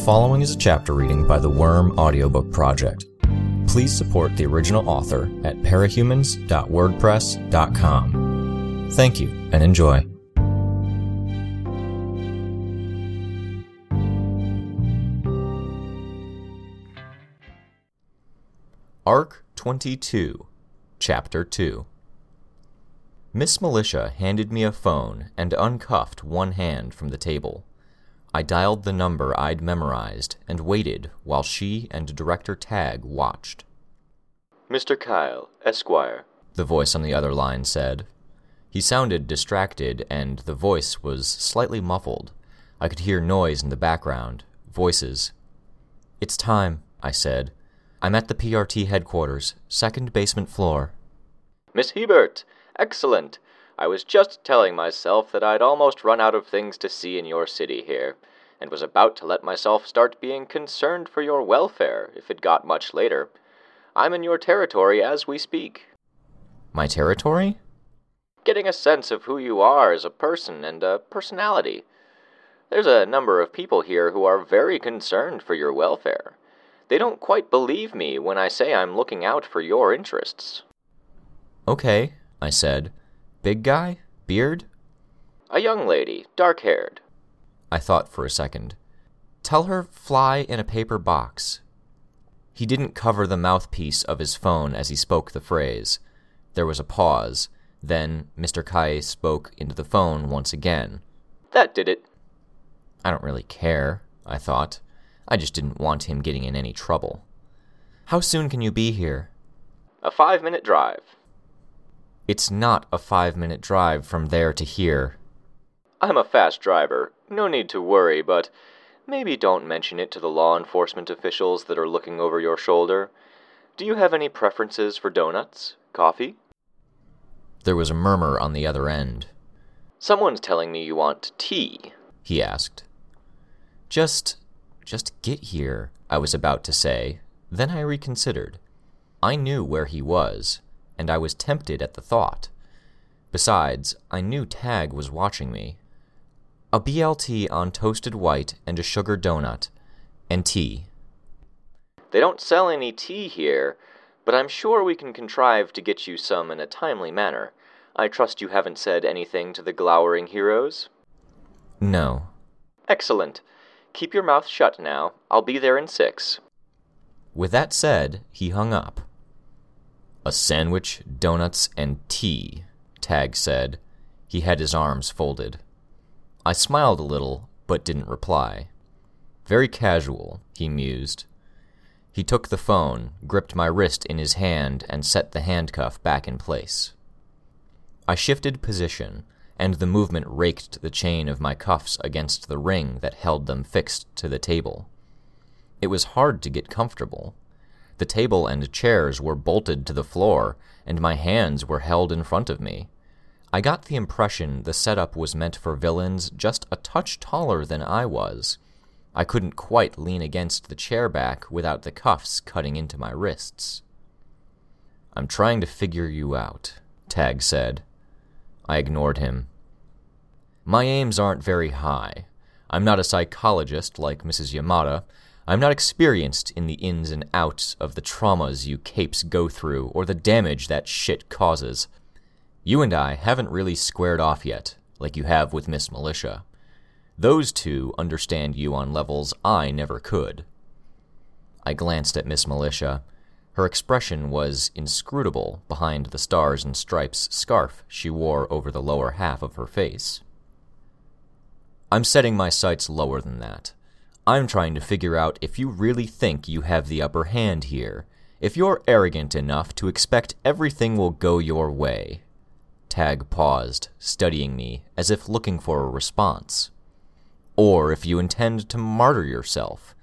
following is a chapter reading by the Worm Audiobook Project. Please support the original author at parahumans.wordpress.com. Thank you and enjoy. Arc 22, Chapter 2 Miss Militia handed me a phone and uncuffed one hand from the table. I dialed the number I'd memorized and waited while she and Director Tagg watched. Mr. Calle, Esquire, the voice on the other line said. He sounded distracted, and the voice was slightly muffled. I could hear noise in the background, voices. It's time, I said. I'm at the PRT headquarters, second basement floor. Miss Hebert, excellent. I was just telling myself that I'd almost run out of things to see in your city here, and was about to let myself start being concerned for your welfare if it got much later. I'm in your territory as we speak. My territory? Getting a sense of who you are as a person and a personality. There's a number of people here who are very concerned for your welfare. They don't quite believe me when I say I'm looking out for your interests. Okay, I said. Big guy? Beard? A young lady, dark haired. I thought for a second. Tell her fly in a paper box. He didn't cover the mouthpiece of his phone as he spoke the phrase. There was a pause. Then Mr. Calle spoke into the phone once again. That did it. I don't really care, I thought. I just didn't want him getting in any trouble. How soon can you be here? A five minute drive. It's not a five minute drive from there to here. I'm a fast driver. No need to worry, but maybe don't mention it to the law enforcement officials that are looking over your shoulder. Do you have any preferences for donuts? Coffee? There was a murmur on the other end. Someone's telling me you want tea, he asked. Just. just get here, I was about to say. Then I reconsidered. I knew where he was and I was tempted at the thought. Besides, I knew Tagg was watching me. A BLT on toasted white and a sugar donut, and tea. They don't sell any tea here, but I'm sure we can contrive to get you some in a timely manner. I trust you haven't said anything to the glowering heroes? No. Excellent. Keep your mouth shut now. I'll be there in six. With that said, he hung up. A sandwich, donuts, and tea, Tagg said. He had his arms folded. I smiled a little, but didn't reply. Very casual, he mused. He took the phone, gripped my wrist in his hand, and set the handcuff back in place. I shifted position, and the movement raked the chain of my cuffs against the ring that held them fixed to the table. It was hard to get comfortable. The table and chairs were bolted to the floor, and my hands were held in front of me. I got the impression the setup was meant for villains just a touch taller than I was. I couldn't quite lean against the chair back without the cuffs cutting into my wrists. I'm trying to figure you out, Tagg said. I ignored him. My aims aren't very high. I'm not a psychologist like Mrs. Yamada, I'm not experienced in the ins and outs of the traumas you capes go through or the damage that shit causes. You and I haven't really squared off yet, like you have with Miss Militia. Those two understand you on levels I never could. I glanced at Miss Militia. Her expression was inscrutable behind the stars and stripes scarf she wore over the lower half of her face. I'm setting my sights lower than that. I'm trying to figure out if you really think you have the upper hand here, if you're arrogant enough to expect everything will go your way. Tagg paused, studying me as if looking for a response. Or if you intend to martyr yourself.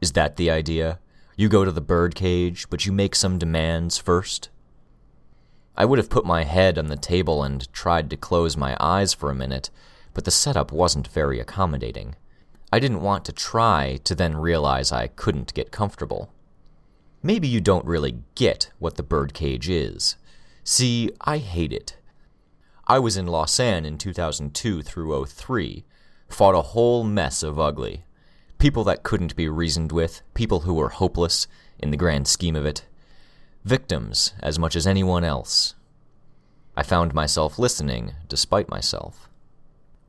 Is that the idea? You go to the birdcage, but you make some demands first? I would have put my head on the table and tried to close my eyes for a minute, but the setup wasn't very accommodating. I didn't want to try to then realize I couldn't get comfortable. Maybe you don't really get what the birdcage is. See, I hate it. I was in Lausanne in 2002 through 03, fought a whole mess of ugly. People that couldn't be reasoned with, people who were hopeless in the grand scheme of it. Victims as much as anyone else. I found myself listening despite myself.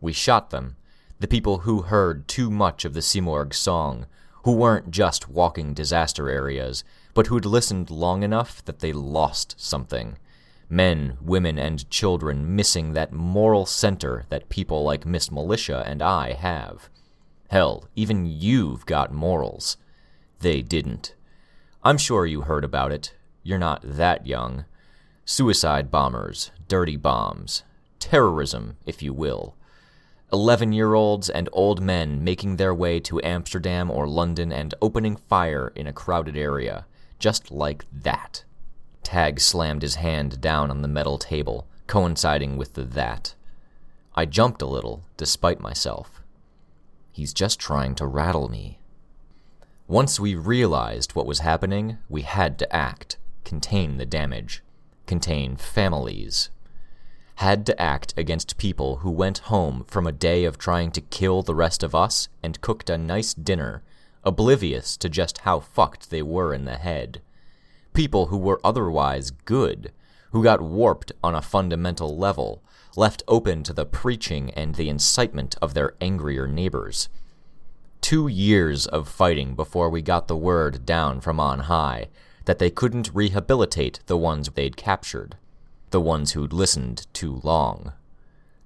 We shot them, the people who heard too much of the Simurgh song, who weren't just walking disaster areas, but who'd listened long enough that they lost something. Men, women, and children missing that moral center that people like Miss Militia and I have. Hell, even you've got morals. They didn't. I'm sure you heard about it. You're not that young. Suicide bombers, dirty bombs, terrorism, if you will. Eleven year olds and old men making their way to Amsterdam or London and opening fire in a crowded area, just like that. Tagg slammed his hand down on the metal table, coinciding with the that. I jumped a little, despite myself. He's just trying to rattle me. Once we realized what was happening, we had to act, contain the damage, contain families. Had to act against people who went home from a day of trying to kill the rest of us and cooked a nice dinner, oblivious to just how fucked they were in the head people who were otherwise good, who got warped on a fundamental level, left open to the preaching and the incitement of their angrier neighbors. Two years of fighting before we got the word down from on high that they couldn't rehabilitate the ones they'd captured, the ones who'd listened too long.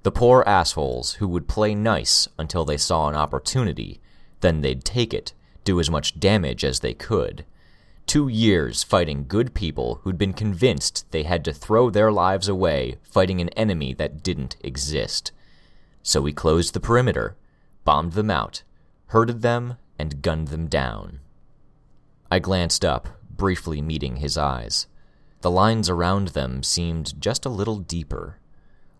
The poor assholes who would play nice until they saw an opportunity, then they'd take it, do as much damage as they could, Two years fighting good people who'd been convinced they had to throw their lives away fighting an enemy that didn't exist. So we closed the perimeter, bombed them out, herded them, and gunned them down. I glanced up, briefly meeting his eyes. The lines around them seemed just a little deeper.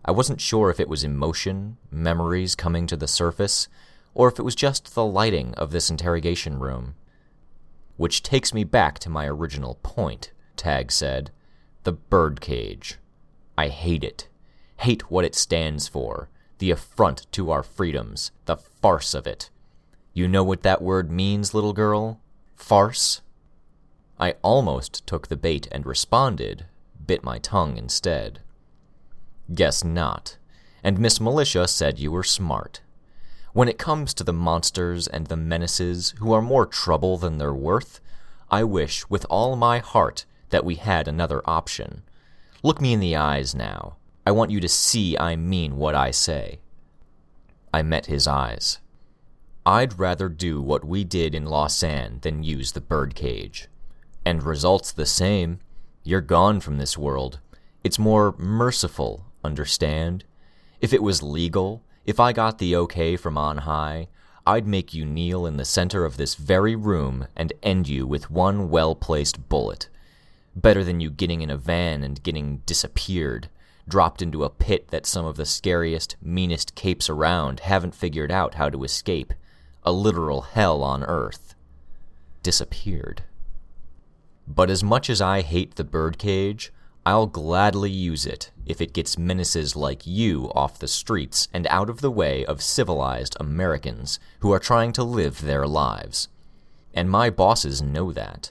I wasn't sure if it was emotion, memories coming to the surface, or if it was just the lighting of this interrogation room. Which takes me back to my original point, Tagg said. The birdcage. I hate it. Hate what it stands for. The affront to our freedoms. The farce of it. You know what that word means, little girl? Farce? I almost took the bait and responded, bit my tongue instead. Guess not. And Miss Militia said you were smart. When it comes to the monsters and the menaces who are more trouble than they're worth, I wish with all my heart that we had another option. Look me in the eyes now. I want you to see I mean what I say. I met his eyes. I'd rather do what we did in Lausanne than use the birdcage. And results the same. You're gone from this world. It's more merciful, understand? If it was legal, if I got the okay from on high, I'd make you kneel in the center of this very room and end you with one well placed bullet. Better than you getting in a van and getting disappeared, dropped into a pit that some of the scariest, meanest capes around haven't figured out how to escape. A literal hell on earth. Disappeared. But as much as I hate the birdcage, I'll gladly use it if it gets menaces like you off the streets and out of the way of civilized Americans who are trying to live their lives. And my bosses know that.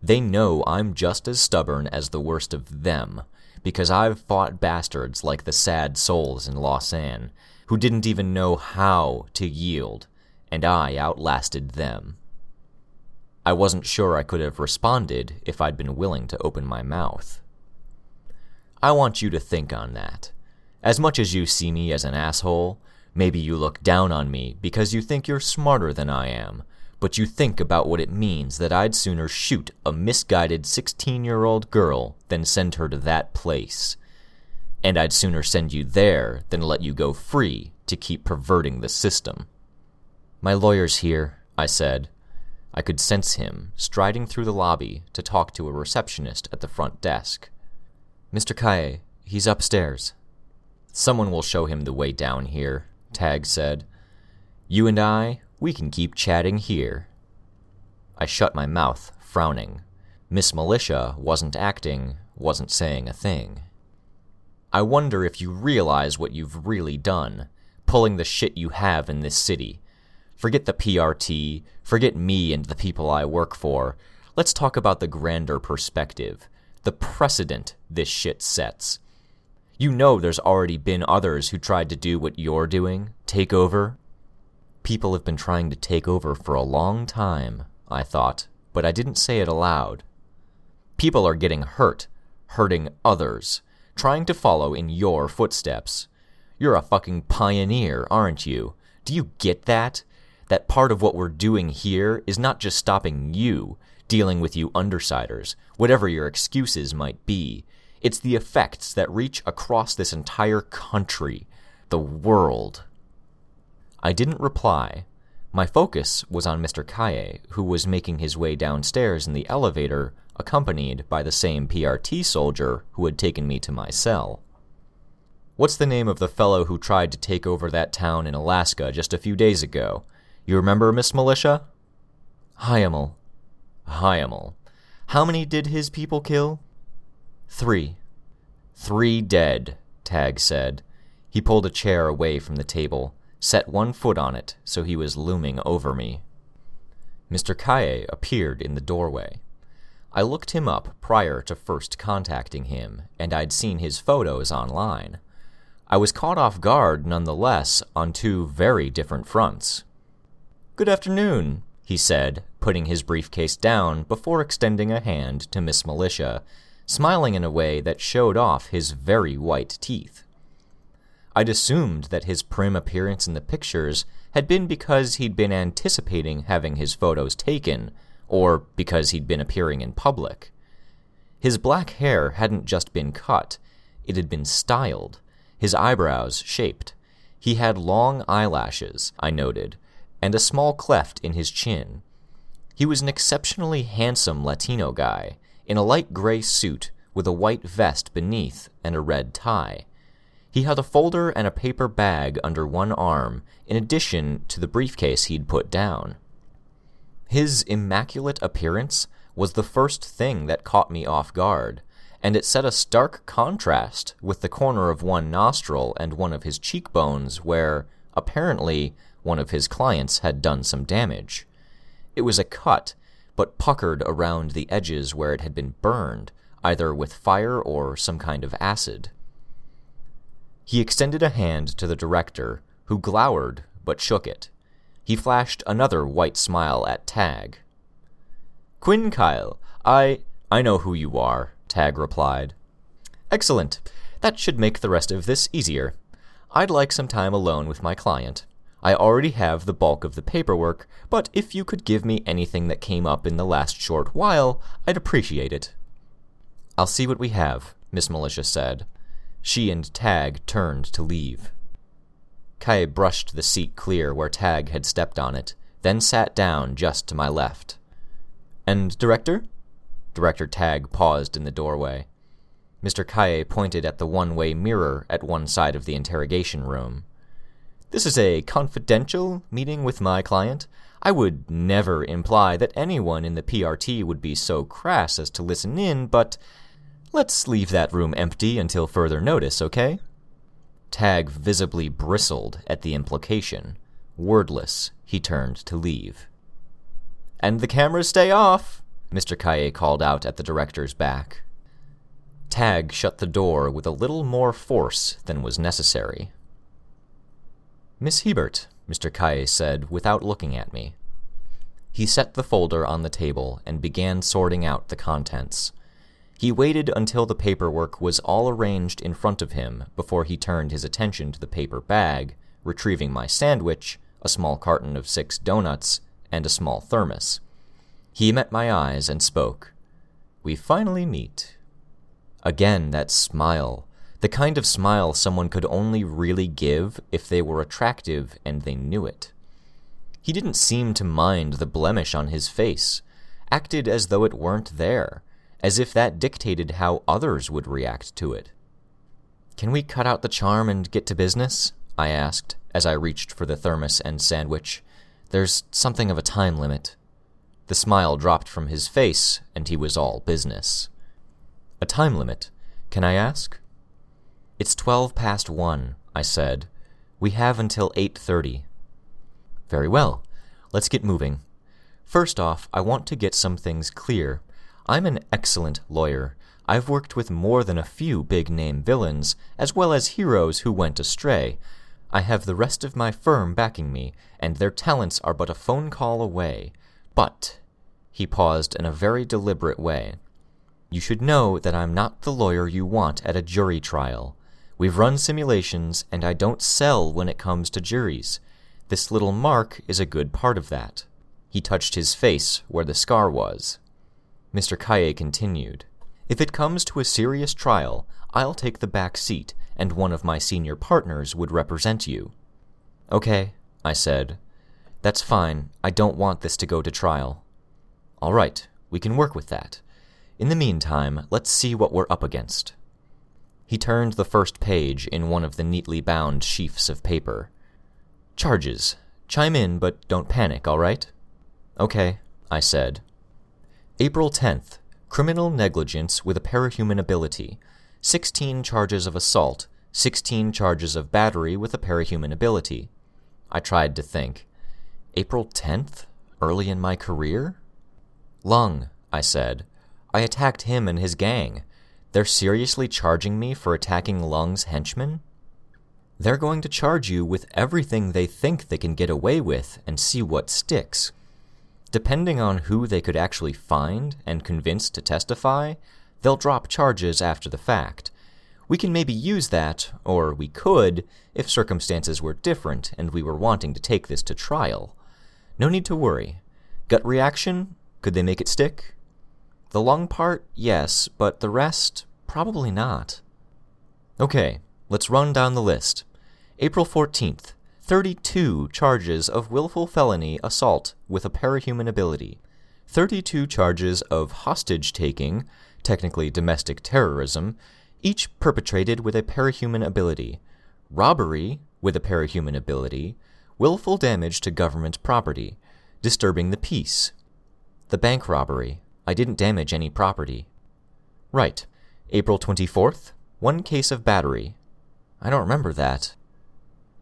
They know I'm just as stubborn as the worst of them, because I've fought bastards like the sad souls in Lausanne, who didn't even know how to yield, and I outlasted them. I wasn't sure I could have responded if I'd been willing to open my mouth. I want you to think on that. As much as you see me as an asshole, maybe you look down on me because you think you're smarter than I am, but you think about what it means that I'd sooner shoot a misguided 16 year old girl than send her to that place. And I'd sooner send you there than let you go free to keep perverting the system. My lawyer's here, I said. I could sense him striding through the lobby to talk to a receptionist at the front desk. Mr. Calle, he's upstairs. Someone will show him the way down here, Tagg said. You and I, we can keep chatting here. I shut my mouth, frowning. Miss Militia wasn't acting, wasn't saying a thing. I wonder if you realize what you've really done, pulling the shit you have in this city. Forget the PRT, forget me and the people I work for. Let's talk about the grander perspective, the precedent this shit sets. You know there's already been others who tried to do what you're doing, take over. People have been trying to take over for a long time, I thought, but I didn't say it aloud. People are getting hurt, hurting others, trying to follow in your footsteps. You're a fucking pioneer, aren't you? Do you get that? That part of what we're doing here is not just stopping you, dealing with you undersiders, whatever your excuses might be. It's the effects that reach across this entire country, the world. I didn't reply. My focus was on Mr. Calle, who was making his way downstairs in the elevator, accompanied by the same PRT soldier who had taken me to my cell. What's the name of the fellow who tried to take over that town in Alaska just a few days ago? You remember, Miss Militia? Hyamel. Hyamel. How many did his people kill? Three. Three dead, Tagg said. He pulled a chair away from the table, set one foot on it so he was looming over me. Mr. Calle appeared in the doorway. I looked him up prior to first contacting him, and I'd seen his photos online. I was caught off guard nonetheless on two very different fronts. Good afternoon, he said, putting his briefcase down before extending a hand to Miss Militia, smiling in a way that showed off his very white teeth. I'd assumed that his prim appearance in the pictures had been because he'd been anticipating having his photos taken, or because he'd been appearing in public. His black hair hadn't just been cut, it had been styled, his eyebrows shaped. He had long eyelashes, I noted, and a small cleft in his chin. He was an exceptionally handsome Latino guy, in a light gray suit with a white vest beneath and a red tie. He had a folder and a paper bag under one arm, in addition to the briefcase he'd put down. His immaculate appearance was the first thing that caught me off guard, and it set a stark contrast with the corner of one nostril and one of his cheekbones, where, apparently, one of his clients had done some damage. It was a cut, but puckered around the edges where it had been burned, either with fire or some kind of acid. He extended a hand to the director, who glowered but shook it. He flashed another white smile at Tagg. Quinn Calle, I. I know who you are, Tagg replied. Excellent. That should make the rest of this easier. I'd like some time alone with my client. I already have the bulk of the paperwork, but if you could give me anything that came up in the last short while, I'd appreciate it. I'll see what we have, Miss Militia said. She and Tagg turned to leave. Calle brushed the seat clear where Tagg had stepped on it, then sat down just to my left. And Director? Director Tagg paused in the doorway. Mr. Calle pointed at the one way mirror at one side of the interrogation room. This is a confidential meeting with my client. I would never imply that anyone in the PRT would be so crass as to listen in, but let's leave that room empty until further notice, okay? Tagg visibly bristled at the implication. Wordless, he turned to leave. And the cameras stay off, Mr. Calle called out at the director's back. Tagg shut the door with a little more force than was necessary. Miss Hebert, Mr. Calle said without looking at me. He set the folder on the table and began sorting out the contents. He waited until the paperwork was all arranged in front of him before he turned his attention to the paper bag, retrieving my sandwich, a small carton of six donuts, and a small thermos. He met my eyes and spoke. We finally meet. Again, that smile, the kind of smile someone could only really give if they were attractive and they knew it. He didn't seem to mind the blemish on his face, acted as though it weren't there, as if that dictated how others would react to it. Can we cut out the charm and get to business? I asked, as I reached for the thermos and sandwich. There's something of a time limit. The smile dropped from his face, and he was all business. A time limit? Can I ask? It's twelve past one, I said. We have until eight thirty. Very well. let's get moving. First off, I want to get some things clear. I'm an excellent lawyer. I've worked with more than a few big name villains, as well as heroes who went astray. I have the rest of my firm backing me, and their talents are but a phone call away. But, he paused in a very deliberate way, you should know that I'm not the lawyer you want at a jury trial. We've run simulations, and I don't sell when it comes to juries. This little mark is a good part of that. He touched his face where the scar was. Mr. Calle continued, If it comes to a serious trial, I'll take the back seat, and one of my senior partners would represent you. Okay, I said. That's fine. I don't want this to go to trial. All right, we can work with that. In the meantime, let's see what we're up against. He turned the first page in one of the neatly bound sheafs of paper. Charges. Chime in, but don't panic, all right? Okay, I said. April 10th. Criminal negligence with a parahuman ability. 16 charges of assault. 16 charges of battery with a parahuman ability. I tried to think. April 10th? Early in my career? Lung, I said. I attacked him and his gang. They're seriously charging me for attacking Lung's henchmen? They're going to charge you with everything they think they can get away with and see what sticks. Depending on who they could actually find and convince to testify, they'll drop charges after the fact. We can maybe use that, or we could, if circumstances were different and we were wanting to take this to trial. No need to worry. Gut reaction? Could they make it stick? The lung part, yes, but the rest, probably not. Okay, let's run down the list. April 14th, 32 charges of willful felony assault with a parahuman ability, 32 charges of hostage taking, technically domestic terrorism, each perpetrated with a parahuman ability, robbery with a parahuman ability, willful damage to government property, disturbing the peace, the bank robbery, I didn't damage any property. Right. April 24th, one case of battery. I don't remember that.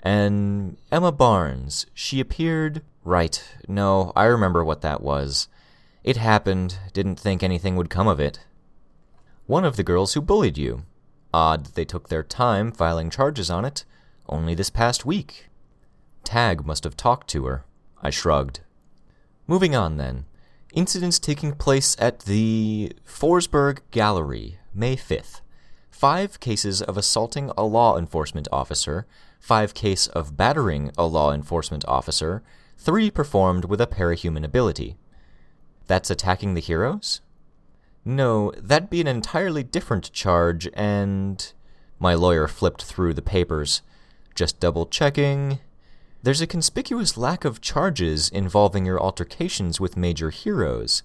And Emma Barnes, she appeared. Right, no, I remember what that was. It happened, didn't think anything would come of it. One of the girls who bullied you. Odd that they took their time filing charges on it, only this past week. Tagg must have talked to her. I shrugged. Moving on then. Incidents taking place at the Forsberg Gallery, May 5th. Five cases of assaulting a law enforcement officer, five case of battering a law enforcement officer, three performed with a parahuman ability. That's attacking the heroes? No, that'd be an entirely different charge, and. My lawyer flipped through the papers. Just double checking. There's a conspicuous lack of charges involving your altercations with major heroes.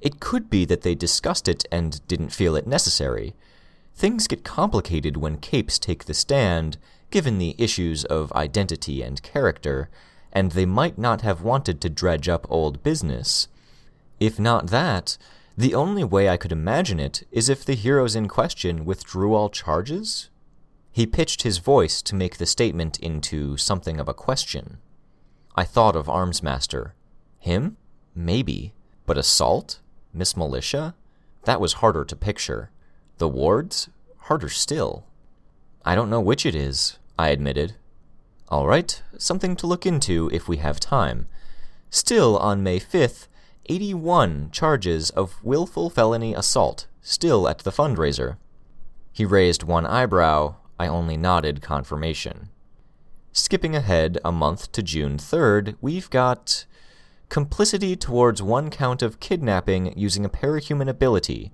It could be that they discussed it and didn't feel it necessary. Things get complicated when capes take the stand, given the issues of identity and character, and they might not have wanted to dredge up old business. If not that, the only way I could imagine it is if the heroes in question withdrew all charges? He pitched his voice to make the statement into something of a question. I thought of Armsmaster. Him? Maybe. But assault? Miss Militia? That was harder to picture. The wards? Harder still. I don't know which it is, I admitted. All right, something to look into if we have time. Still on May 5th, 81 charges of willful felony assault, still at the fundraiser. He raised one eyebrow, I only nodded confirmation. Skipping ahead a month to June 3rd, we've got complicity towards one count of kidnapping using a parahuman ability.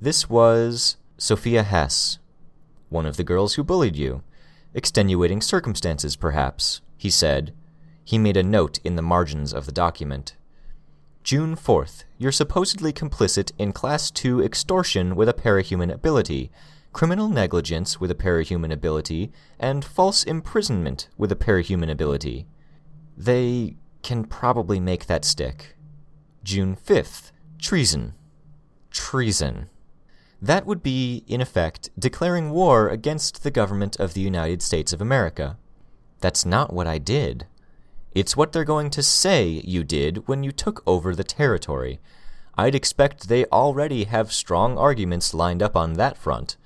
This was Sophia Hess, one of the girls who bullied you. Extenuating circumstances, perhaps, he said. He made a note in the margins of the document. June 4th, you're supposedly complicit in Class 2 extortion with a parahuman ability criminal negligence with a parahuman ability, and false imprisonment with a parahuman ability. They can probably make that stick. June 5th, treason. Treason. That would be, in effect, declaring war against the government of the United States of America. That's not what I did. It's what they're going to say you did when you took over the territory. I'd expect they already have strong arguments lined up on that front.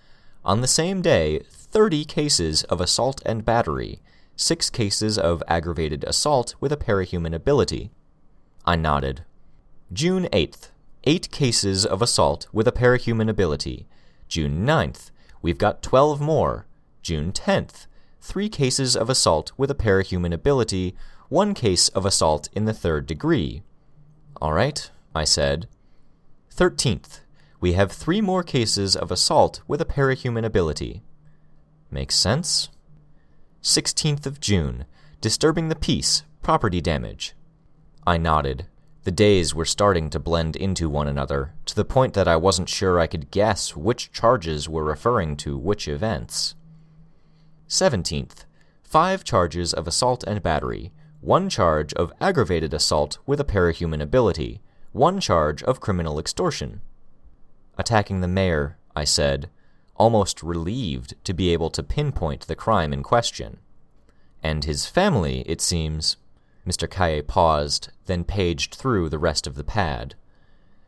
On the same day, 30 cases of assault and battery, 6 cases of aggravated assault with a parahuman ability. I nodded. June 8th, 8 cases of assault with a parahuman ability. June 9th, we've got 12 more. June 10th, 3 cases of assault with a parahuman ability, 1 case of assault in the third degree. All right, I said. 13th, we have 3 more cases of assault with a parahuman ability. Makes sense? 16th of June, disturbing the peace, property damage. I nodded. The days were starting to blend into one another, to the point that I wasn't sure I could guess which charges were referring to which events. 17th, five charges of assault and battery, one charge of aggravated assault with a parahuman ability, one charge of criminal extortion. Attacking the mayor, I said, almost relieved to be able to pinpoint the crime in question. And his family, it seems, Mr. Calle paused, then paged through the rest of the pad.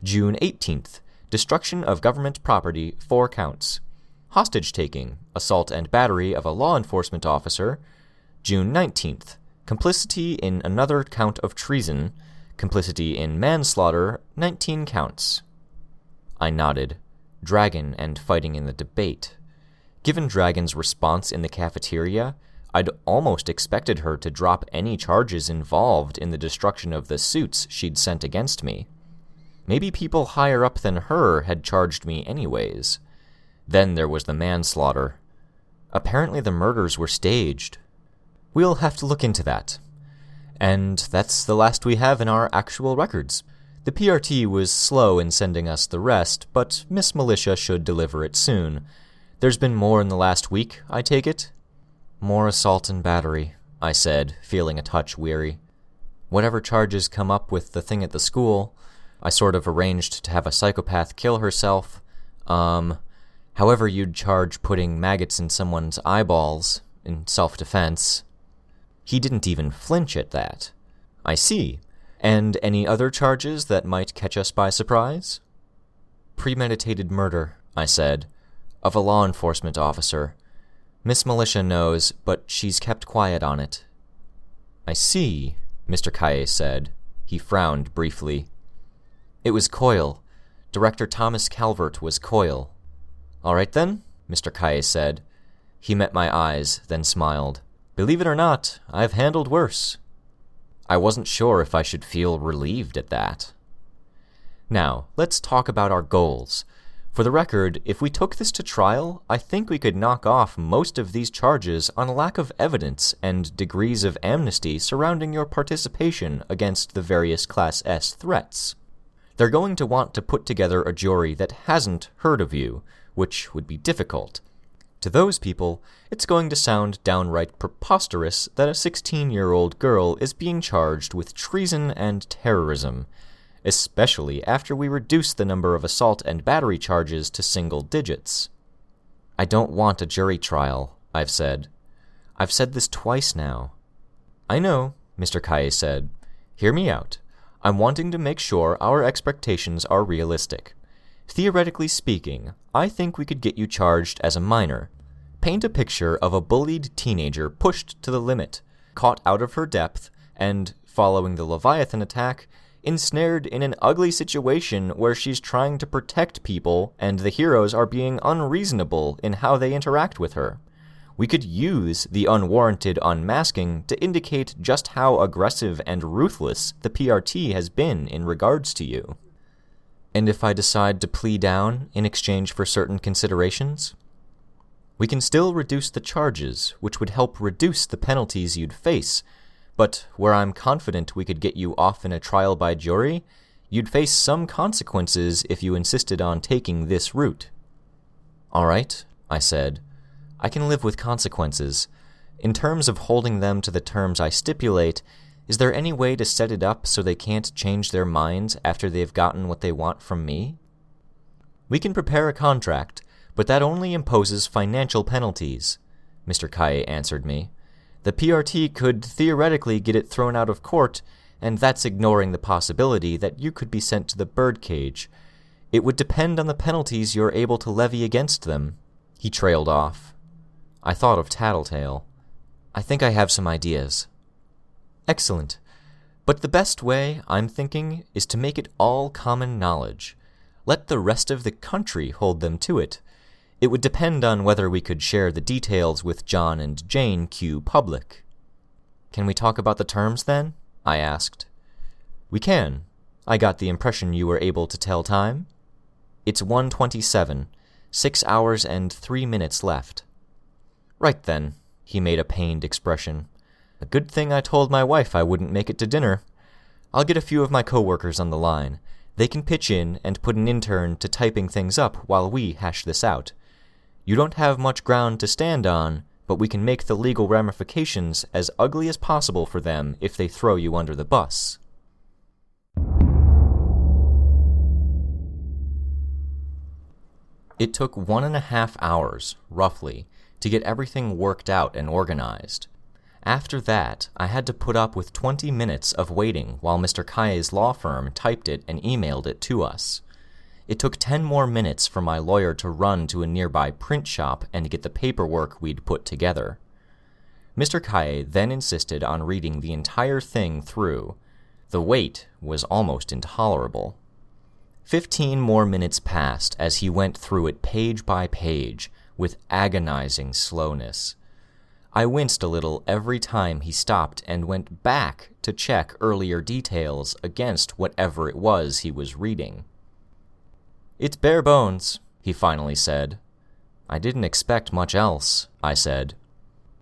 June 18th. Destruction of government property, four counts. Hostage taking, assault and battery of a law enforcement officer. June 19th. Complicity in another count of treason. Complicity in manslaughter, 19 counts. I nodded. Dragon and fighting in the debate. Given Dragon's response in the cafeteria, I'd almost expected her to drop any charges involved in the destruction of the suits she'd sent against me. Maybe people higher up than her had charged me anyways. Then there was the manslaughter. Apparently the murders were staged. We'll have to look into that. And that's the last we have in our actual records. The PRT was slow in sending us the rest, but Miss Militia should deliver it soon. There's been more in the last week, I take it? More assault and battery, I said, feeling a touch weary. Whatever charges come up with the thing at the school, I sort of arranged to have a psychopath kill herself. Um, however, you'd charge putting maggots in someone's eyeballs in self defense. He didn't even flinch at that. I see. And any other charges that might catch us by surprise? Premeditated murder, I said, of a law enforcement officer Miss Militia knows, but she's kept quiet on it. I see, Mr. Calle said. He frowned briefly. It was Coil. Director Thomas Calvert was Coil. All right then, Mr. Calle said. He met my eyes, then smiled. Believe it or not, I've handled worse. I wasn't sure if I should feel relieved at that. Now, let's talk about our goals. For the record, if we took this to trial, I think we could knock off most of these charges on lack of evidence and degrees of amnesty surrounding your participation against the various Class S threats. They're going to want to put together a jury that hasn't heard of you, which would be difficult. To those people, it's going to sound downright preposterous that a 16 year old girl is being charged with treason and terrorism especially after we reduce the number of assault and battery charges to single digits. I don't want a jury trial, I've said. I've said this twice now. I know, Mr. Calle said. Hear me out. I'm wanting to make sure our expectations are realistic. Theoretically speaking, I think we could get you charged as a minor. Paint a picture of a bullied teenager pushed to the limit, caught out of her depth, and, following the Leviathan attack, ensnared in an ugly situation where she's trying to protect people and the heroes are being unreasonable in how they interact with her. We could use the unwarranted unmasking to indicate just how aggressive and ruthless the PRT has been in regards to you. And if I decide to plea down in exchange for certain considerations? We can still reduce the charges, which would help reduce the penalties you'd face but where I'm confident we could get you off in a trial by jury, you'd face some consequences if you insisted on taking this route. All right, I said. I can live with consequences. In terms of holding them to the terms I stipulate, is there any way to set it up so they can't change their minds after they've gotten what they want from me? We can prepare a contract, but that only imposes financial penalties, Mr. Calle answered me. The PRT could theoretically get it thrown out of court, and that's ignoring the possibility that you could be sent to the birdcage. It would depend on the penalties you're able to levy against them. He trailed off. I thought of Tattletale. I think I have some ideas. Excellent. But the best way, I'm thinking, is to make it all common knowledge. Let the rest of the country hold them to it. It would depend on whether we could share the details with John and Jane Q. Public. Can we talk about the terms then? I asked. We can. I got the impression you were able to tell time. It's 127, six hours and three minutes left. Right then, he made a pained expression. A good thing I told my wife I wouldn't make it to dinner. I'll get a few of my coworkers on the line. They can pitch in and put an intern to typing things up while we hash this out. You don't have much ground to stand on, but we can make the legal ramifications as ugly as possible for them if they throw you under the bus. It took one and a half hours, roughly, to get everything worked out and organized. After that, I had to put up with 20 minutes of waiting while Mr. Calle's law firm typed it and emailed it to us. It took 10 more minutes for my lawyer to run to a nearby print shop and get the paperwork we'd put together. Mr. Calle then insisted on reading the entire thing through. The wait was almost intolerable. Fifteen more minutes passed as he went through it page by page with agonizing slowness. I winced a little every time he stopped and went back to check earlier details against whatever it was he was reading. It's bare bones, he finally said. I didn't expect much else, I said.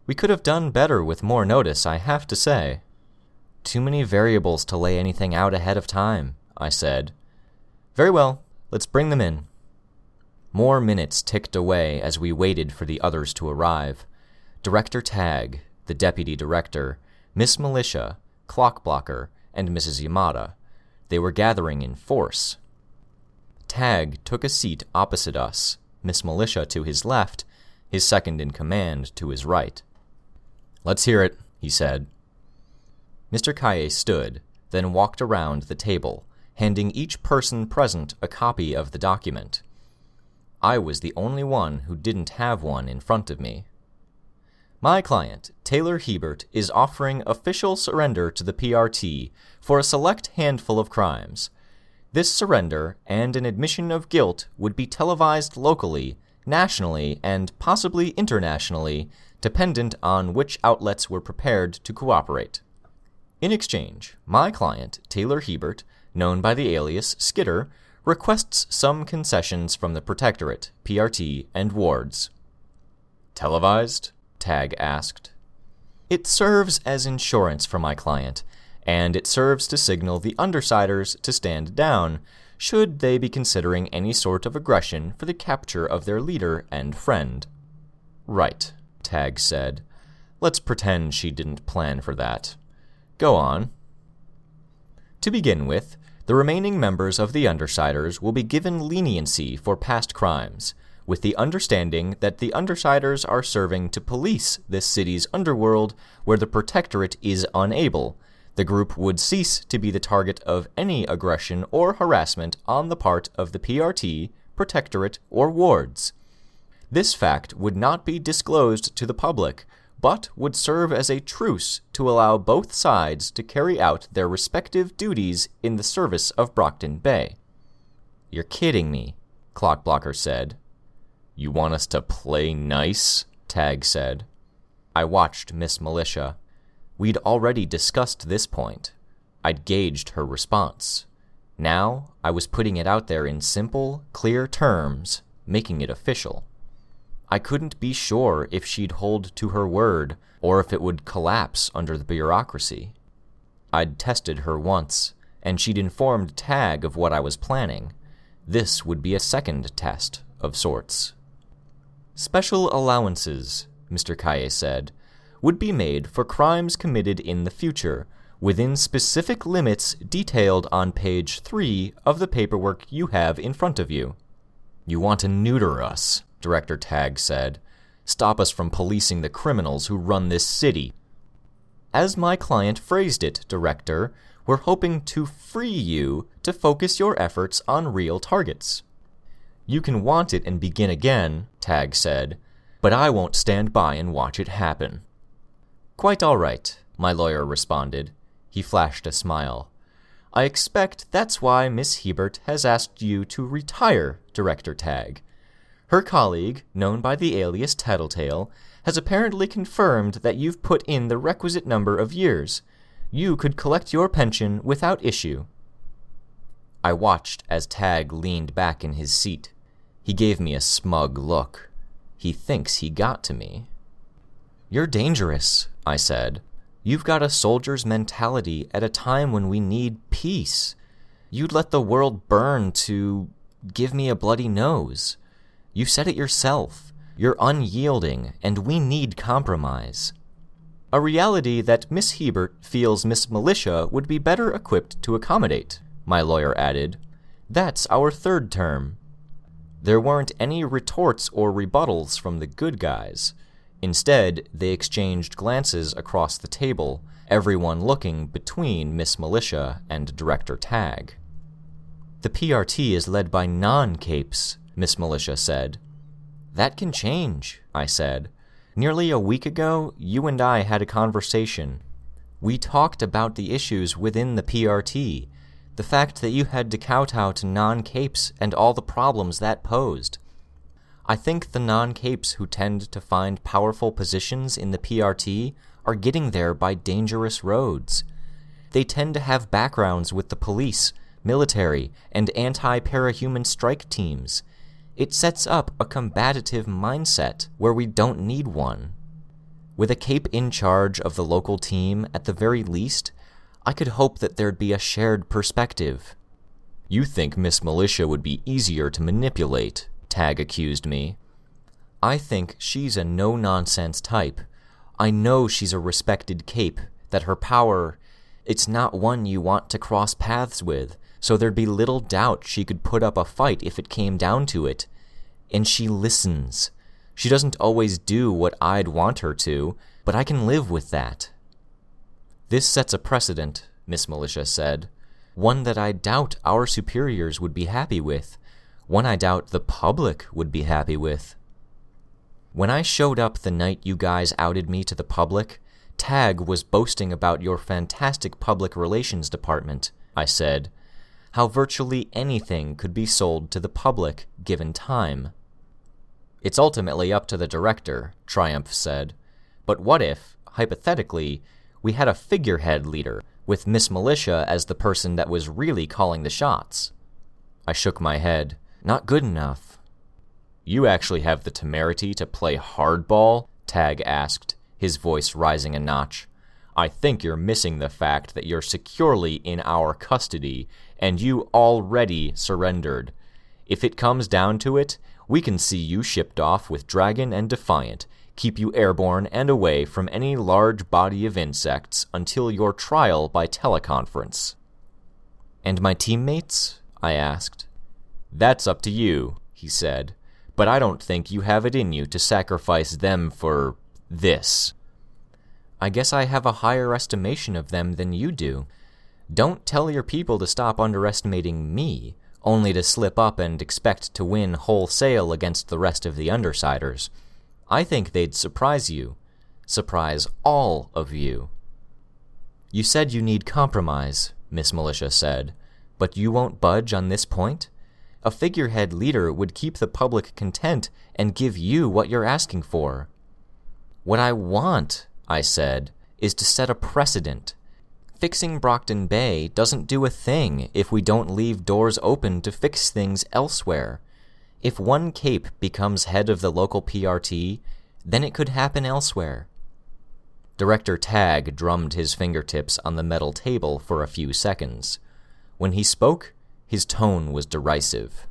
We could have done better with more notice, I have to say. Too many variables to lay anything out ahead of time, I said. Very well, let's bring them in. More minutes ticked away as we waited for the others to arrive. Director Tagg, the deputy director, Miss Militia, Clockblocker, and Mrs. Yamada. They were gathering in force. Tagg took a seat opposite us, Miss Militia to his left, his second in command to his right. Let's hear it, he said. Mr. Calle stood, then walked around the table, handing each person present a copy of the document. I was the only one who didn't have one in front of me. My client, Taylor Hebert, is offering official surrender to the PRT for a select handful of crimes. This surrender and an admission of guilt would be televised locally, nationally, and possibly internationally, dependent on which outlets were prepared to cooperate. In exchange, my client, Taylor Hebert, known by the alias Skitter, requests some concessions from the Protectorate, PRT, and wards. Televised? Tagg asked. It serves as insurance for my client, and it serves to signal the undersiders to stand down should they be considering any sort of aggression for the capture of their leader and friend. Right, Tagg said. Let's pretend she didn't plan for that. Go on. To begin with, the remaining members of the Undersiders will be given leniency for past crimes, with the understanding that the Undersiders are serving to police this city's underworld where the Protectorate is unable. The group would cease to be the target of any aggression or harassment on the part of the PRT, Protectorate, or wards. This fact would not be disclosed to the public, but would serve as a truce to allow both sides to carry out their respective duties in the service of Brockton Bay. You're kidding me, Clockblocker said. You want us to play nice? Tagg said. I watched Miss Militia. We'd already discussed this point. I'd gauged her response. Now I was putting it out there in simple, clear terms, making it official. I couldn't be sure if she'd hold to her word or if it would collapse under the bureaucracy. I'd tested her once, and she'd informed Tagg of what I was planning. This would be a second test of sorts. Special allowances, Mr. Calle said, would be made for crimes committed in the future, within specific limits detailed on page 3 of the paperwork you have in front of you. You want to neuter us, Director Tagg said. Stop us from policing the criminals who run this city. As my client phrased it, Director, we're hoping to free you to focus your efforts on real targets. You can want it and begin again, Tagg said, but I won't stand by and watch it happen. Quite all right, my lawyer responded. He flashed a smile. I expect that's why Miss Hebert has asked you to retire, Director Tagg. Her colleague, known by the alias Tattletale, has apparently confirmed that you've put in the requisite number of years. You could collect your pension without issue. I watched as Tagg leaned back in his seat. He gave me a smug look. He thinks he got to me. You're dangerous, I said. You've got a soldier's mentality at a time when we need peace. You'd let the world burn to give me a bloody nose. You said it yourself. You're unyielding, and we need compromise. A reality that Miss Hebert feels Miss Militia would be better equipped to accommodate, my lawyer added. That's our third term. There weren't any retorts or rebuttals from the good guys. Instead, they exchanged glances across the table, everyone looking between Miss Militia and Director Tagg. The PRT is led by non capes, Miss Militia said. That can change, I said. Nearly a week ago, you and I had a conversation. We talked about the issues within the PRT, the fact that you had to kowtow to non capes and all the problems that posed. I think the non capes who tend to find powerful positions in the PRT are getting there by dangerous roads. They tend to have backgrounds with the police, military, and anti parahuman strike teams. It sets up a combative mindset where we don't need one. With a cape in charge of the local team, at the very least, I could hope that there'd be a shared perspective. You think Miss Militia would be easier to manipulate, Tagg accused me. I think she's a no nonsense type. I know she's a respected cape, that her power, it's not one you want to cross paths with, so there'd be little doubt she could put up a fight if it came down to it. And she listens. She doesn't always do what I'd want her to, but I can live with that. This sets a precedent, Miss Militia said, one that I doubt our superiors would be happy with one I doubt the public would be happy with. When I showed up the night you guys outed me to the public, Tagg was boasting about your fantastic public relations department, I said. How virtually anything could be sold to the public given time. It's ultimately up to the director, Triumph said. But what if, hypothetically, we had a figurehead leader, with Miss Militia as the person that was really calling the shots? I shook my head. Not good enough. You actually have the temerity to play hardball? Tagg asked, his voice rising a notch. I think you're missing the fact that you're securely in our custody, and you already surrendered. If it comes down to it, we can see you shipped off with Dragon and Defiant, keep you airborne and away from any large body of insects until your trial by teleconference. And my teammates? I asked. That's up to you, he said, but I don't think you have it in you to sacrifice them for this. I guess I have a higher estimation of them than you do. Don't tell your people to stop underestimating me, only to slip up and expect to win wholesale against the rest of the Undersiders. I think they'd surprise you. Surprise all of you. You said you need compromise, Miss Militia said, but you won't budge on this point? A figurehead leader would keep the public content and give you what you're asking for. What I want, I said, is to set a precedent. Fixing Brockton Bay doesn't do a thing if we don't leave doors open to fix things elsewhere. If one cape becomes head of the local PRT, then it could happen elsewhere. Director Tagg drummed his fingertips on the metal table for a few seconds. When he spoke, his tone was derisive.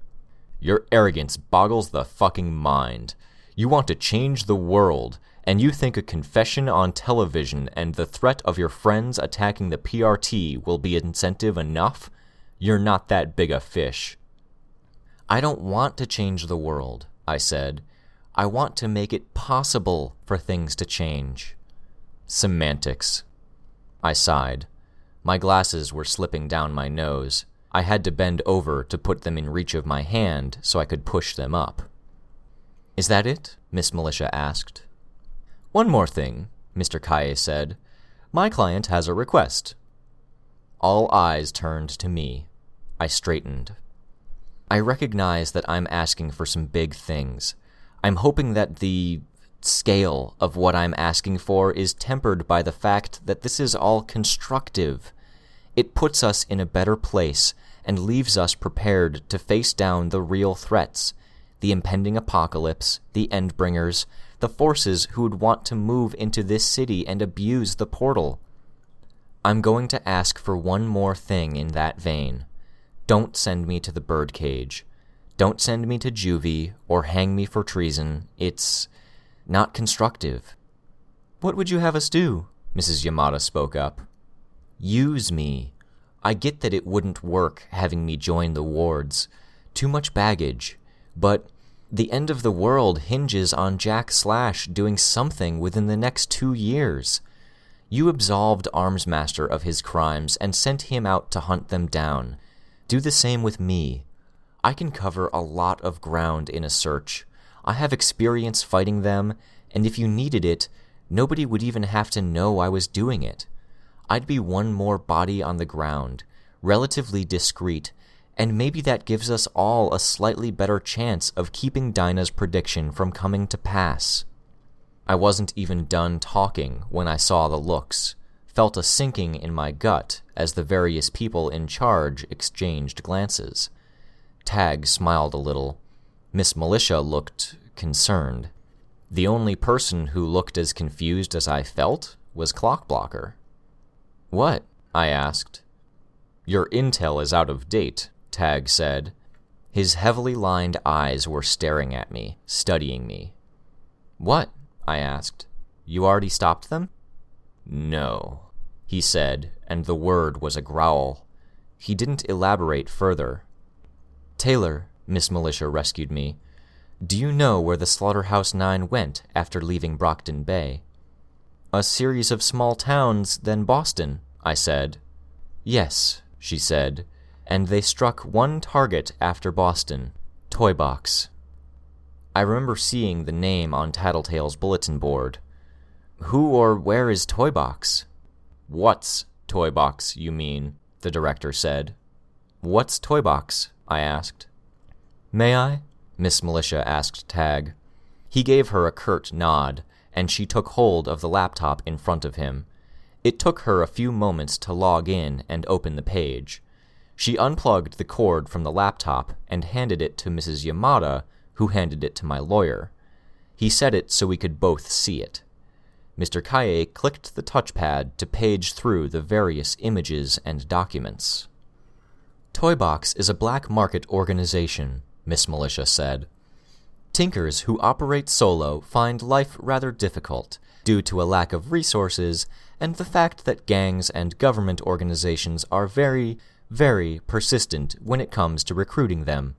Your arrogance boggles the fucking mind. You want to change the world, and you think a confession on television and the threat of your friends attacking the PRT will be incentive enough? You're not that big a fish. I don't want to change the world, I said. I want to make it possible for things to change. Semantics. I sighed. My glasses were slipping down my nose. I had to bend over to put them in reach of my hand so I could push them up. Is that it? Miss Militia asked. One more thing, Mr. Calle said. My client has a request. All eyes turned to me. I straightened. I recognize that I'm asking for some big things. I'm hoping that the scale of what I'm asking for is tempered by the fact that this is all constructive. It puts us in a better place and leaves us prepared to face down the real threats the impending apocalypse, the Endbringers, the forces who would want to move into this city and abuse the portal. I'm going to ask for one more thing in that vein. Don't send me to the birdcage. Don't send me to juvie or hang me for treason. It's not constructive. What would you have us do? Mrs. Yamada spoke up. Use me. I get that it wouldn't work having me join the wards. Too much baggage. But the end of the world hinges on Jack Slash doing something within the next two years. You absolved Armsmaster of his crimes and sent him out to hunt them down. Do the same with me. I can cover a lot of ground in a search. I have experience fighting them, and if you needed it, nobody would even have to know I was doing it. I'd be one more body on the ground, relatively discreet, and maybe that gives us all a slightly better chance of keeping Dinah's prediction from coming to pass. I wasn't even done talking when I saw the looks, felt a sinking in my gut as the various people in charge exchanged glances. Tagg smiled a little. Miss Militia looked concerned. The only person who looked as confused as I felt was Clockblocker. What? I asked. Your intel is out of date, Tagg said. His heavily lined eyes were staring at me, studying me. What? I asked. You already stopped them? No, he said, and the word was a growl. He didn't elaborate further. Taylor, Miss Militia rescued me. Do you know where the Slaughterhouse Nine went after leaving Brockton Bay? A series of small towns, then Boston, I said. Yes, she said, and they struck one target after Boston Toybox. I remember seeing the name on Tattletale's bulletin board. Who or where is Toybox? What's Toybox, you mean? the director said. What's Toybox? I asked. May I? Miss Militia asked Tagg. He gave her a curt nod, and she took hold of the laptop in front of him. It took her a few moments to log in and open the page. She unplugged the cord from the laptop and handed it to Mrs. Yamada, who handed it to my lawyer. He set it so we could both see it. Mr. Calle clicked the touchpad to page through the various images and documents. Toybox is a black market organization, Miss Militia said. Tinkers who operate solo find life rather difficult due to a lack of resources and the fact that gangs and government organizations are very, very persistent when it comes to recruiting them.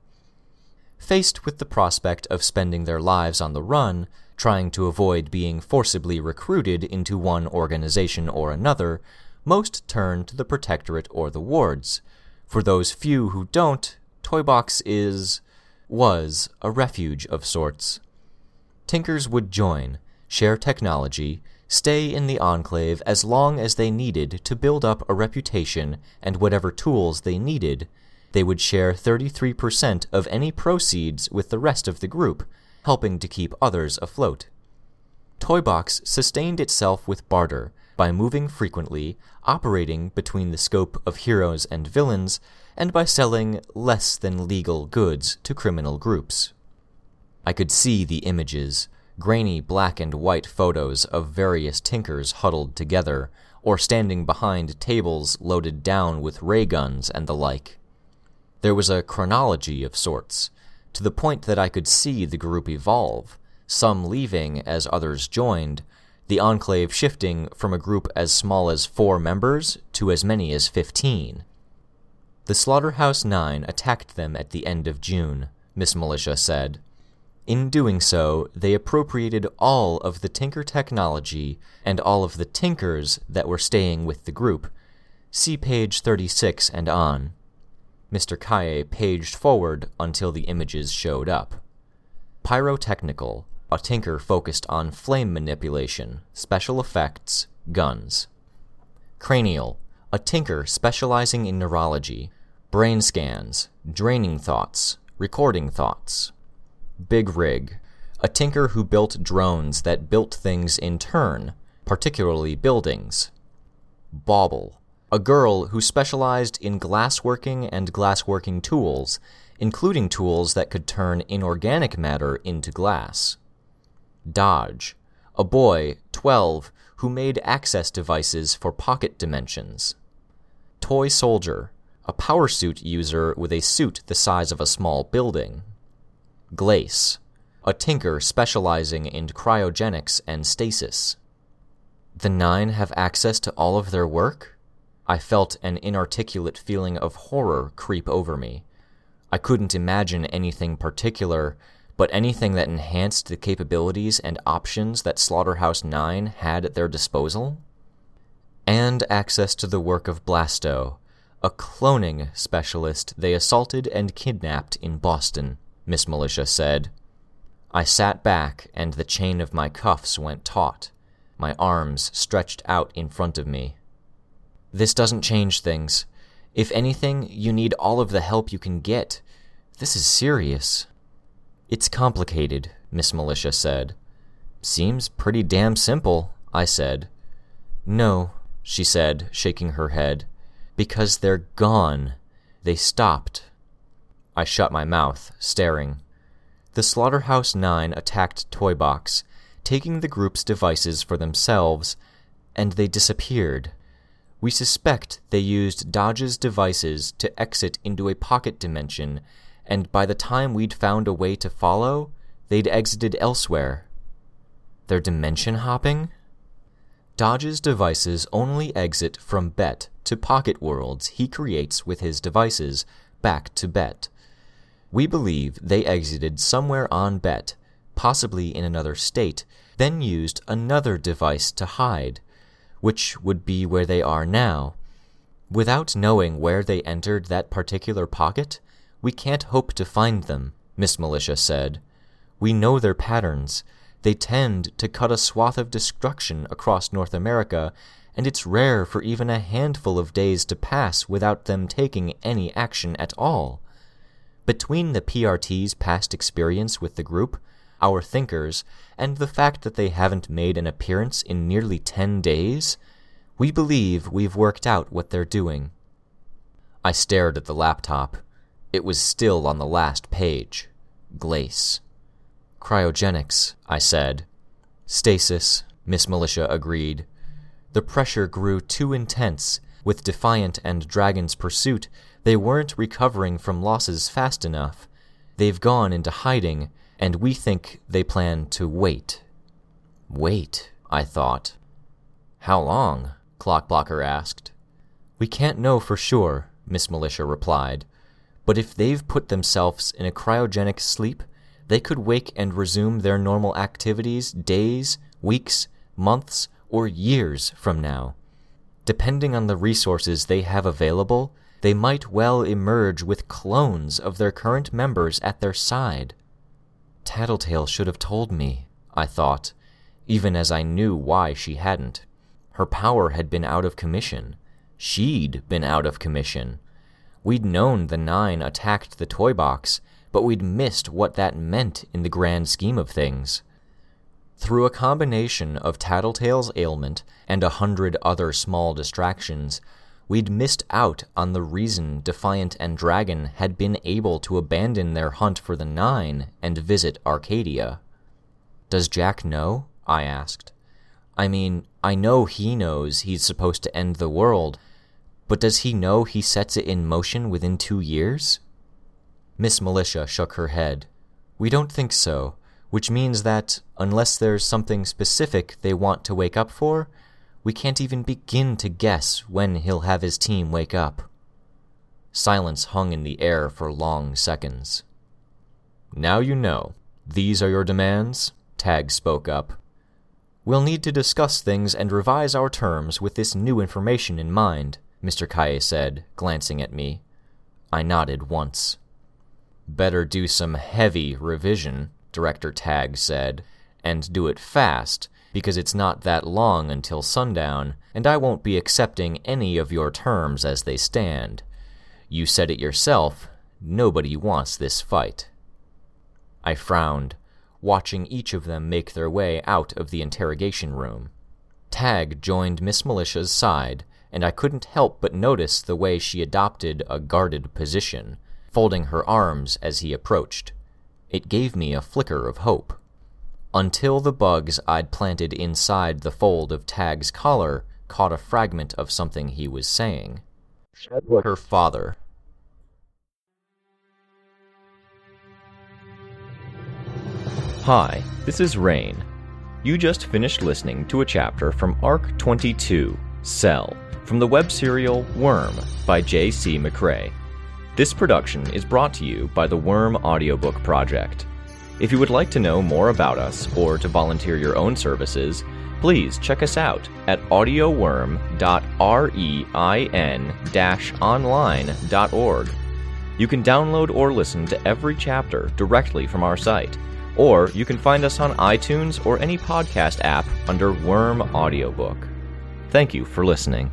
Faced with the prospect of spending their lives on the run, trying to avoid being forcibly recruited into one organization or another, most turn to the Protectorate or the wards. For those few who don't, Toybox is, was, a refuge of sorts. Tinkers would join, share technology, stay in the Enclave as long as they needed to build up a reputation and whatever tools they needed. They would share 33% of any proceeds with the rest of the group, helping to keep others afloat. Toybox sustained itself with barter by moving frequently, operating between the scope of heroes and villains, and by selling less than legal goods to criminal groups. I could see the images grainy black and white photos of various tinkers huddled together, or standing behind tables loaded down with ray guns and the like. There was a chronology of sorts, to the point that I could see the group evolve, some leaving as others joined, the Enclave shifting from a group as small as four members to as many as fifteen. The Slaughterhouse Nine attacked them at the end of June, Miss Militia said. In doing so, they appropriated all of the Tinker technology and all of the Tinkers that were staying with the group. See page 36 and on. Mr. Calle paged forward until the images showed up. Pyrotechnical, a Tinker focused on flame manipulation, special effects, guns. Cranial, a Tinker specializing in neurology, brain scans, draining thoughts, recording thoughts. Big Rig, a tinker who built drones that built things in turn, particularly buildings. Bauble, a girl who specialized in glassworking and glassworking tools, including tools that could turn inorganic matter into glass. Dodge, a boy, 12, who made access devices for pocket dimensions. Toy Soldier, a power suit user with a suit the size of a small building. Glace, a tinker specializing in cryogenics and stasis. The Nine have access to all of their work? I felt an inarticulate feeling of horror creep over me. I couldn't imagine anything particular, but anything that enhanced the capabilities and options that Slaughterhouse 9 had at their disposal? And access to the work of Blasto, a cloning specialist they assaulted and kidnapped in Boston. Miss Militia said. I sat back, and the chain of my cuffs went taut, my arms stretched out in front of me. This doesn't change things. If anything, you need all of the help you can get. This is serious. It's complicated, Miss Militia said. Seems pretty damn simple, I said. No, she said, shaking her head, because they're gone. They stopped. I shut my mouth, staring. The Slaughterhouse Nine attacked Toybox, taking the group's devices for themselves, and they disappeared. We suspect they used Dodge's devices to exit into a pocket dimension, and by the time we'd found a way to follow, they'd exited elsewhere. They're dimension hopping? Dodge's devices only exit from Bet to pocket worlds he creates with his devices, back to Bet. We believe they exited somewhere on Bet, possibly in another state, then used another device to hide, which would be where they are now. Without knowing where they entered that particular pocket, we can't hope to find them, Miss Militia said. We know their patterns. They tend to cut a swath of destruction across North America, and it's rare for even a handful of days to pass without them taking any action at all. Between the PRT's past experience with the group, our thinkers, and the fact that they haven't made an appearance in nearly ten days, we believe we've worked out what they're doing. I stared at the laptop. It was still on the last page. Glace. Cryogenics, I said. Stasis, Miss Militia agreed. The pressure grew too intense. With Defiant and Dragon's pursuit, they weren't recovering from losses fast enough. They've gone into hiding, and we think they plan to wait. Wait, I thought. How long? Clockblocker asked. We can't know for sure, Miss Militia replied. But if they've put themselves in a cryogenic sleep, they could wake and resume their normal activities days, weeks, months, or years from now. Depending on the resources they have available, they might well emerge with clones of their current members at their side. Tattletale should have told me, I thought, even as I knew why she hadn't. Her power had been out of commission. She'd been out of commission. We'd known the Nine attacked the toy box, but we'd missed what that meant in the grand scheme of things. Through a combination of Tattletale's ailment and a hundred other small distractions, we'd missed out on the reason Defiant and Dragon had been able to abandon their hunt for the Nine and visit Arcadia. Does Jack know? I asked. I mean, I know he knows he's supposed to end the world, but does he know he sets it in motion within two years? Miss Militia shook her head. We don't think so, which means that, unless there's something specific they want to wake up for, we can't even begin to guess when he'll have his team wake up. Silence hung in the air for long seconds. Now you know, These are your demands? Tagg spoke up. We'll need to discuss things and revise our terms with this new information in mind, Mr. Calle said, glancing at me. I nodded once. Better do some heavy revision, Director Tagg said, and do it fast, because it's not that long until sundown, and I won't be accepting any of your terms as they stand. You said it yourself, nobody wants this fight. I frowned, watching each of them make their way out of the interrogation room. Tagg joined Miss Militia's side, and I couldn't help but notice the way she adopted a guarded position, folding her arms as he approached. It gave me a flicker of hope. Until the bugs I'd planted inside the fold of Tag's collar caught a fragment of something he was saying. Her father. Hi, this is Rain. You just finished listening to a chapter from Arc 22, Cell, from the web serial Worm by J.C. McCrae. This production is brought to you by the Worm Audiobook Project. If you would like to know more about us or to volunteer your own services, please check us out at audioworm.rein-online.org. You can download or listen to every chapter directly from our site, or you can find us on iTunes or any podcast app under Worm Audiobook. Thank you for listening.